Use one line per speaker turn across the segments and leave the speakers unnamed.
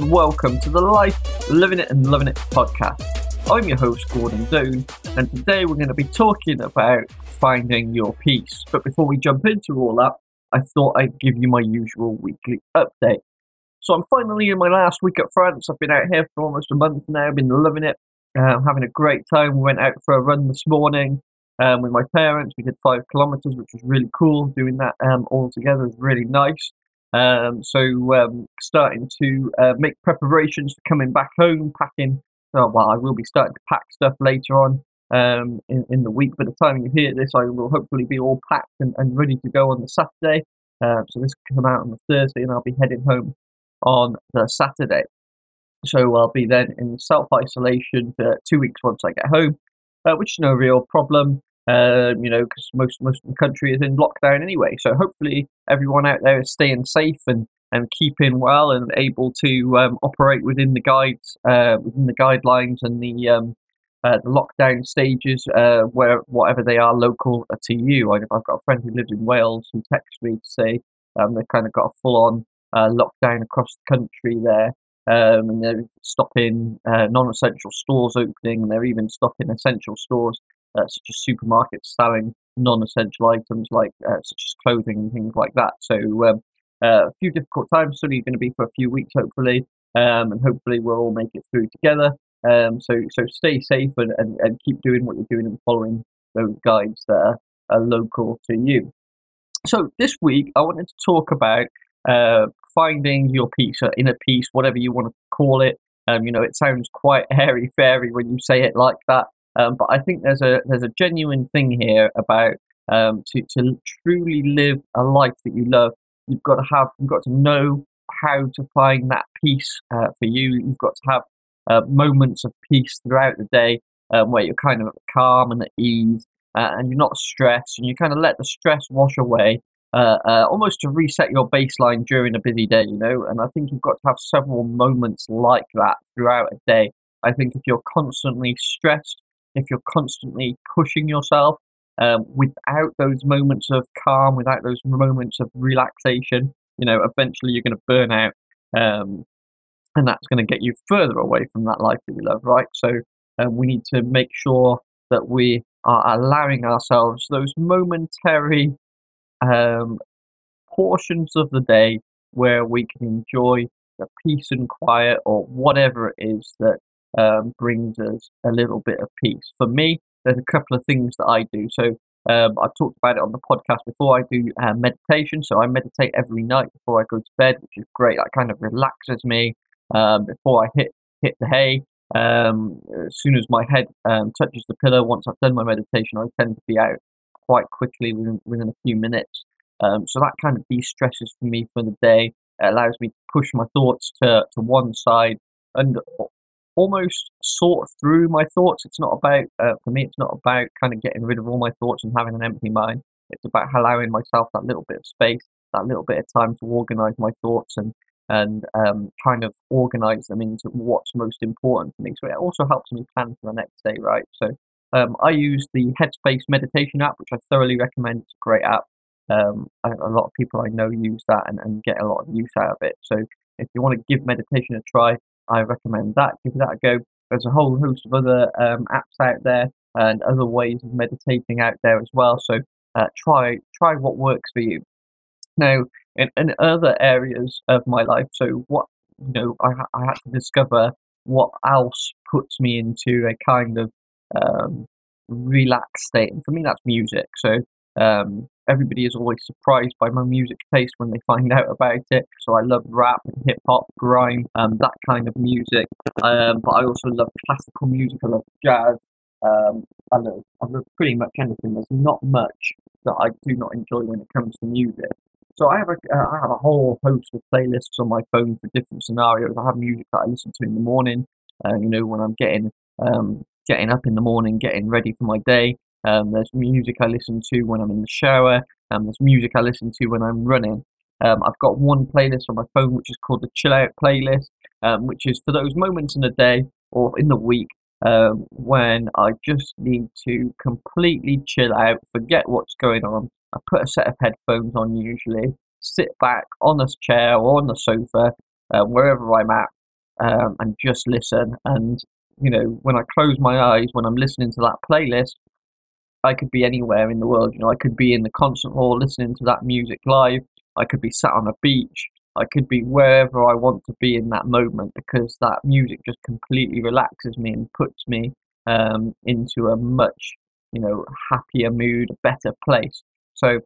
and welcome to the Life Living It and Loving It podcast. I'm your host, Gordon Doone, and today we're going to be talking about finding your peace. But before we jump into all that, I thought I'd give you my usual weekly update. So I'm finally in my last week at France. I've been out here for almost a month now, I've been loving it, uh, having a great time. We went out for a run this morning um, with my parents. We did five kilometres, which was really cool. Doing that um, all together was really nice. Um, so um, starting to uh, make preparations for coming back home, packing. Oh, well, I will be starting to pack stuff later on um, in, in the week. By the time you hear this, I will hopefully be all packed and, and ready to go on the Saturday. Uh, so this will come out on the Thursday, and I'll be heading home on the Saturday. So I'll be then in self isolation for two weeks once I get home, uh, which is no real problem um, you know, because most most of the country is in lockdown anyway. So hopefully everyone out there is staying safe and, and keeping well and able to um, operate within the guides, uh, within the guidelines and the um, uh, the lockdown stages, uh, where whatever they are local to you. I've got a friend who lives in Wales who texted me to say um, they've kind of got a full on uh, lockdown across the country there. Um, and they're stopping uh, non-essential stores opening, and they're even stopping essential stores uh, such as supermarkets selling non-essential items like uh, such as clothing and things like that. So um, uh, a few difficult times. It's only going to be for a few weeks, hopefully, um, and hopefully we'll all make it through together. Um, so so stay safe and, and, and keep doing what you're doing and following those guides that are, local to you. So this week I wanted to talk about uh, finding your peace, or inner piece, whatever you want to call it. Um, you know, it sounds quite hairy fairy when you say it like that, um, but I think there's a there's a genuine thing here about um, to to truly live a life that you love. You've got to have you've got to know how to find that peace uh, for you. You've got to have uh, moments of peace throughout the day um, where you're kind of calm and at ease, uh, and you're not stressed, and you kind of let the stress wash away. Uh, uh, almost to reset your baseline during a busy day, you know, and I think you've got to have several moments like that throughout a day. I think if you're constantly stressed, if you're constantly pushing yourself um, without those moments of calm, without those moments of relaxation, you know, eventually you're going to burn out. Um, and that's going to get you further away from that life that you love, right? So uh, we need to make sure that we are allowing ourselves those momentary um, portions of the day where we can enjoy the peace and quiet or whatever it is that um, brings us a little bit of peace. For me, there's a couple of things that I do. So um, I've talked about it on the podcast before. I do uh, meditation, so I meditate every night before I go to bed, which is great. That kind of relaxes me um, before I hit hit the hay. Um, as soon as my head um, touches the pillow, once I've done my meditation, I tend to be out quite quickly within, within a few minutes. Um, so that kind of de-stresses for me for the day. It allows me to push my thoughts to, to one side and almost sort through my thoughts. It's not about, uh, for me, it's not about kind of getting rid of all my thoughts and having an empty mind. It's about allowing myself that little bit of space, that little bit of time to organize my thoughts and and um, kind of organize them into what's most important for me. So it also helps me plan for the next day, right? So um, I use the Headspace meditation app, which I thoroughly recommend. It's a great app. Um, lot of people I know use that and, and get a lot of use out of it. So if you want to give meditation a try, I recommend that. Give that a go. There's a whole host of other um, apps out there and other ways of meditating out there as well. So uh, try try what works for you. Now, in, in other areas of my life, so what you know, I, I had to discover what else puts me into a kind of um, relaxed state. And for me, that's music. So um, everybody is always surprised by my music taste when they find out about it. So I love rap hip hop, grime, um, that kind of music. Um, but I also love classical music. I love jazz. Um, I love I love pretty much anything. There's not much that I do not enjoy when it comes to music. So I have a uh, I have a whole host of playlists on my phone for different scenarios. I have music that I listen to in the morning. Uh, you know when I'm getting um, getting up in the morning, getting ready for my day. Um, there's music I listen to when I'm in the shower. Um, there's music I listen to when I'm running. Um, I've got one playlist on my phone which is called the Chill Out playlist, um, which is for those moments in the day or in the week um, when I just need to completely chill out, forget what's going on. I put a set of headphones on usually, sit back on a chair or on the sofa, uh, wherever I'm at, um, and just listen. And you know, when I close my eyes, when I'm listening to that playlist, I could be anywhere in the world. You know, I could be in the concert hall listening to that music live. I could be sat on a beach. I could be wherever I want to be in that moment because that music just completely relaxes me and puts me um, into a much, you know, happier mood, a better place. So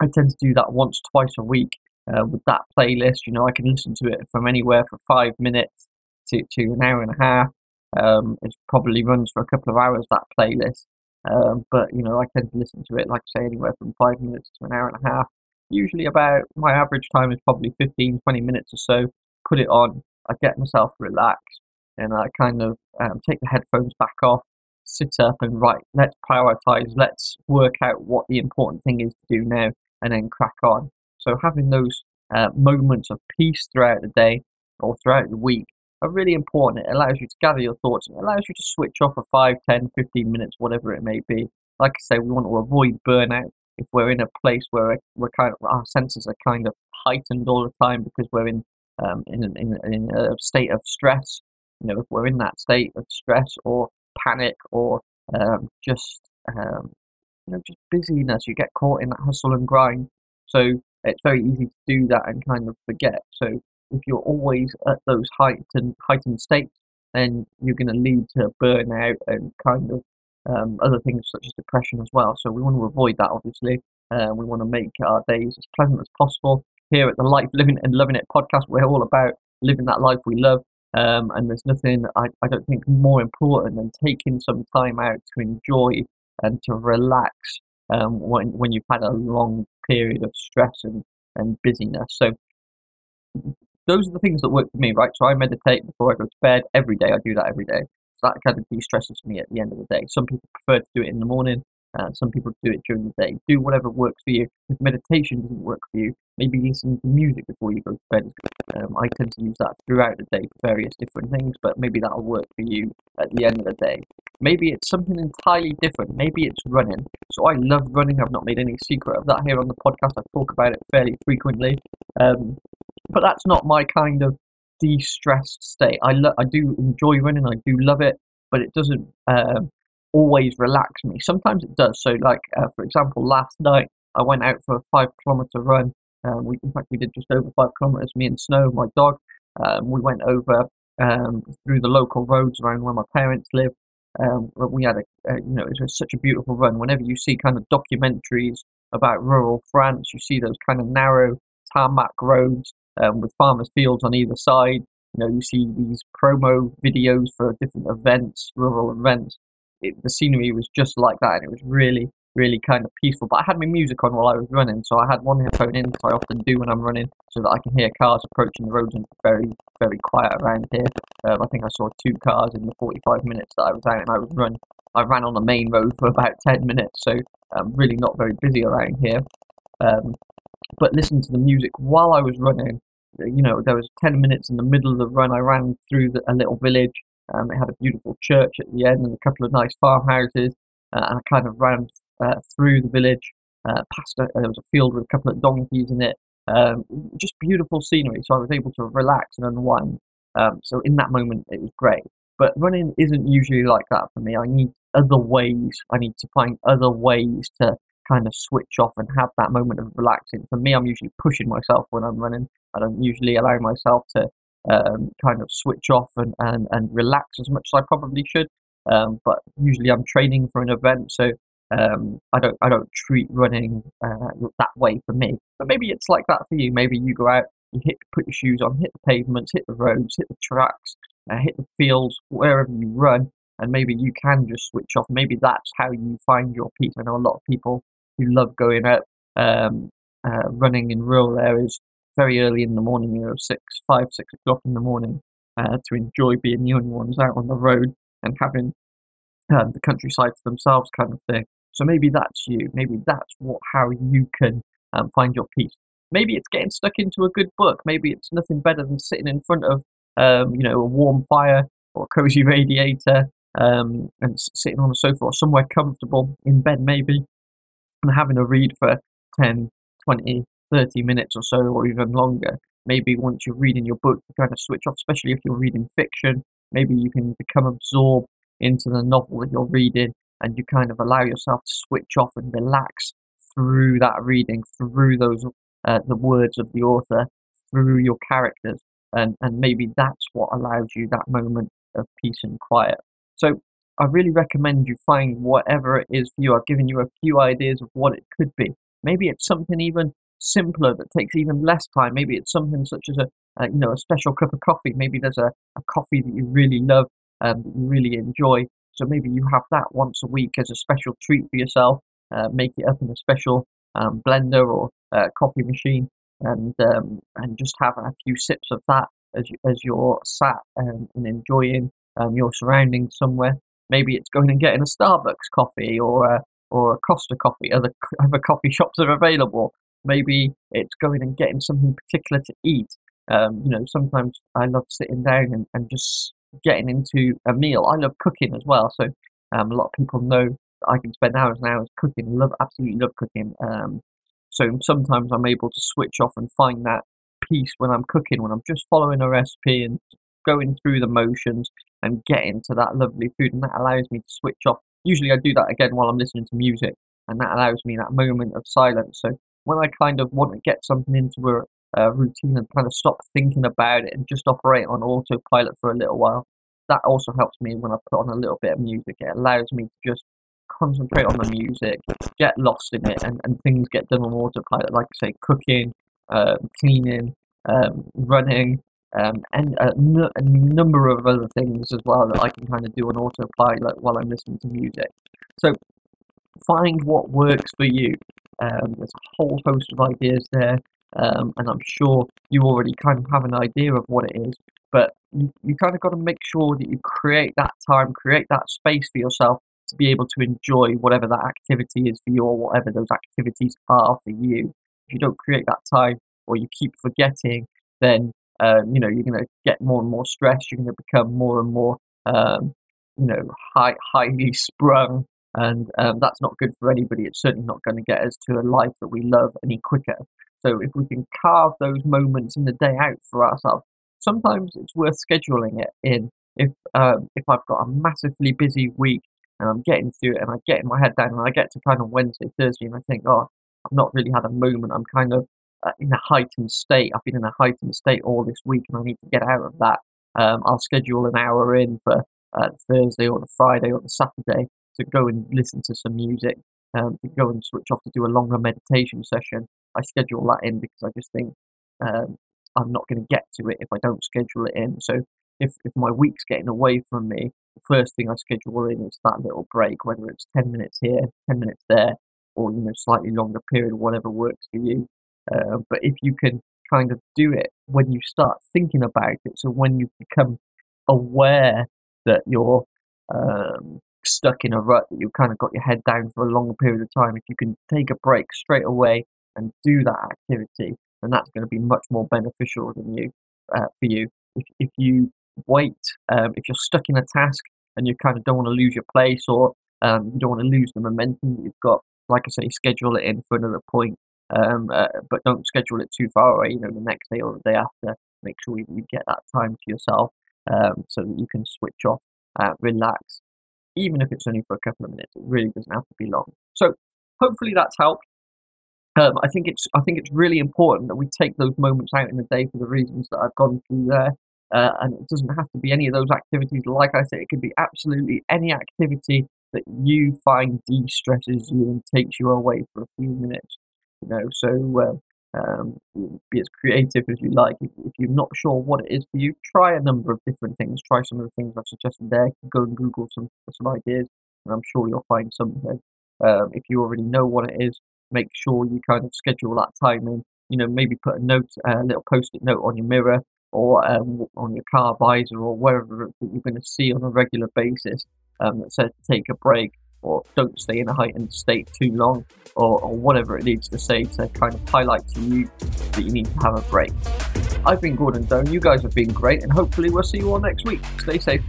I tend to do that once, twice a week uh, with that playlist. You know, I can listen to it from anywhere for five minutes to, to an hour and a half. Um, it probably runs for a couple of hours, that playlist. Um, but, you know, I tend to listen to it, like I say, anywhere from five minutes to an hour and a half. Usually about, my average time is probably 15, 20 minutes or so. Put it on, I get myself relaxed, and I kind of um, take the headphones back off, sit up and right, let's prioritize, let's work out what the important thing is to do now, and then crack on. So having those uh, moments of peace throughout the day or throughout the week are really important. It allows you to gather your thoughts it allows you to switch off for 5, 10, 15 minutes, whatever it may be. Like I say, we want to avoid burnout if we're in a place where we're kind of, our senses are kind of heightened all the time because we're in, um, in, in, in a state of stress. You know, if we're in that state of stress or panic or um, just um, you know just busyness, you get caught in that hustle and grind. So it's very easy to do that and kind of forget. So if you're always at those heightened heightened states, then you're going to lead to burnout and kind of um, other things such as depression as well. So we want to avoid that, obviously. Uh, we want to make our days as pleasant as possible. Here at the Life Living and Loving It podcast, we're all about living that life we love. Um, and there's nothing I, I don't think more important than taking some time out to enjoy and to relax um, when when you've had a long period of stress and, and busyness. So those are the things that work for me, right? So I meditate before I go to bed every day. I do that every day. So that kind of de-stresses me at the end of the day. Some people prefer to do it in the morning. Uh, some people do it during the day. Do whatever works for you. If meditation doesn't work for you, maybe listen to music before you go to bed. Um, I tend to use that throughout the day for various different things, but maybe that'll work for you at the end of the day. Maybe it's something entirely different. Maybe it's running. So I love running. I've not made any secret of that here on the podcast. I talk about it fairly frequently. Um, but that's not my kind of de-stressed state. I lo- I do enjoy running. I do love it, but it doesn't um, always relax me. Sometimes it does. So, like uh, for example, last night I went out for a five kilometer run. Um, we, in fact, we did just over five kilometers. Me and Snow, my dog. Um, we went over um, through the local roads around where my parents live. Um, we had a, a, you know, it was such a beautiful run. Whenever you see kind of documentaries about rural France, you see those kind of narrow tarmac roads um, with farmers' fields on either side. You know, you see these promo videos for different events, rural events. It, the scenery was just like that, and it was really, really kind of peaceful. But I had my music on while I was running, so I had one headphone in, as I often do when I'm running, so that I can hear cars approaching the roads and very, very quiet around here. Um, I think I saw two cars in the 45 minutes that I was out, and I was run. I ran on the main road for about 10 minutes, so um, really not very busy around here. Um, but listening to the music while I was running you know, there was 10 minutes in the middle of the run. I ran through the, a little village. Um, it had a beautiful church at the end and a couple of nice farmhouses. Uh, and I kind of ran uh, through the village, uh, past a, there was a field with a couple of donkeys in it. Um, just beautiful scenery. So I was able to relax and unwind. Um, so in that moment, it was great. But running isn't usually like that for me. I need other ways. I need to find other ways to kind of switch off and have that moment of relaxing. For me, I'm usually pushing myself when I'm running. I don't usually allow myself to um, kind of switch off and, and, and relax as much as I probably should. Um, but usually I'm training for an event, so um, I don't I don't treat running uh, that way for me. But maybe it's like that for you. Maybe you go out, you hit, put your shoes on, hit the pavements, hit the roads, hit the tracks, uh, hit the fields, wherever you run, and maybe you can just switch off. Maybe that's how you find your peace. I know a lot of people who love going out um, uh, running in rural areas very early in the morning, you know, six, five, six o'clock in the morning, uh, to enjoy being the only ones out on the road and having um, the countryside to themselves, kind of thing. So maybe that's you. Maybe that's what how you can um, find your peace. Maybe it's getting stuck into a good book. Maybe it's nothing better than sitting in front of um, you know a warm fire or a cozy radiator um, and sitting on a sofa or somewhere comfortable in bed, maybe and having a read for 10, 20, 30 minutes or so, or even longer. maybe once you're reading your book, you kind of switch off, especially if you're reading fiction. Maybe you can become absorbed into the novel that you're reading and you kind of allow yourself to switch off and relax through that reading, through those uh, the words of the author, through your characters, and and maybe that's what allows you that moment of peace and quiet. So I really recommend you find whatever it is for you. I've given you a few ideas of what it could be. Maybe it's something even simpler that takes even less time. Maybe it's something such as a, a you know a special cup of coffee. Maybe there's a, a coffee that you really love, um, really enjoy. So maybe you have that once a week as a special treat for yourself. Uh, make it up in a special um, blender or uh, coffee machine, and um, and just have a few sips of that as you, as you're sat and enjoying um, your surroundings somewhere. Maybe it's going and getting a Starbucks coffee or a, or a Costa coffee. Other other coffee shops are available. Maybe it's going and getting something particular to eat. Um, you know, sometimes I love sitting down and, and just getting into a meal. I love cooking as well, so um, a lot of people know I can spend hours and hours cooking. Love, absolutely love cooking. Um, so sometimes I'm able to switch off and find that peace when I'm cooking, when I'm just following a recipe and going through the motions and getting to that lovely food, and that allows me to switch off. Usually, I do that again while I'm listening to music, and that allows me that moment of silence. So when I kind of want to get something into a, a routine and kind of stop thinking about it and just operate on autopilot for a little while, that also helps me when I put on a little bit of music. It allows me to just concentrate on the music, get lost in it, and, and things get done on autopilot. Like I say, cooking, uh, cleaning, um, running, um, and a, n- a number of other things as well that I can kind of do on autopilot while I'm listening to music. So find what works for you. Um, there's a whole host of ideas there, um, and I'm sure you already kind of have an idea of what it is. But you, you kind of got to make sure that you create that time, create that space for yourself to be able to enjoy whatever that activity is for you or whatever those activities are for you. If you don't create that time or you keep forgetting, then um, you know you're going to get more and more stressed. You're going to become more and more um, you know high, highly sprung, and um, that's not good for anybody. It's certainly not going to get us to a life that we love any quicker. So if we can carve those moments in the day out for ourselves, sometimes it's worth scheduling it in. If um, if I've got a massively busy week and I'm getting through it and I get my head down and I get to kind of Wednesday, Thursday and I think, oh, I've not really had a moment. I'm kind of in a heightened state. I've been in a heightened state all this week and I need to get out of that. Um, I'll schedule an hour in for uh, Thursday or the Friday or the Saturday to go and listen to some music, um, to go and switch off to do a longer meditation session. I schedule that in because I just think um, I'm not going to get to it if I don't schedule it in. So if, if my week's getting away from me, the first thing I schedule in is that little break, whether it's 10 minutes here, 10 minutes there, or, you know, slightly longer period, whatever works for you. Uh, but if you can kind of do it when you start thinking about it, so when you become aware that you're um, stuck in a rut, that you've kind of got your head down for a longer period of time, if you can take a break straight away and do that activity, then that's going to be much more beneficial than you uh, for you. If, if you wait, um, if you're stuck in a task and you kind of don't want to lose your place or um, you don't want to lose the momentum that you've got, like I say, schedule it in for another point. Um, uh, but don't schedule it too far away, you know, the next day or the day after. Make sure you, get that time to yourself um, so that you can switch off, uh, relax, even if it's only for a couple of minutes. It really doesn't have to be long. So hopefully that's helped. Um, I think it's I think it's really important that we take those moments out in the day for the reasons that I've gone through there. Uh, and it doesn't have to be any of those activities. Like I said, it could be absolutely any activity that you find de-stresses you and takes you away for a few minutes. You know, so uh, um, be as creative as you like. If, if, you're not sure what it is for you, try a number of different things. Try some of the things I've suggested there. Go and Google some some ideas, and I'm sure you'll find something. Um, if you already know what it is, make sure you kind of schedule that time in. You know, maybe put a note, a little post-it note on your mirror or um, on your car visor or wherever that you're going to see on a regular basis um, that says take a break or don't stay in a heightened state too long or, or whatever it needs to say to kind of highlight to you that you need to have a break. I've been Gordon Doan. You guys have been great, and hopefully we'll see you all next week. Stay safe.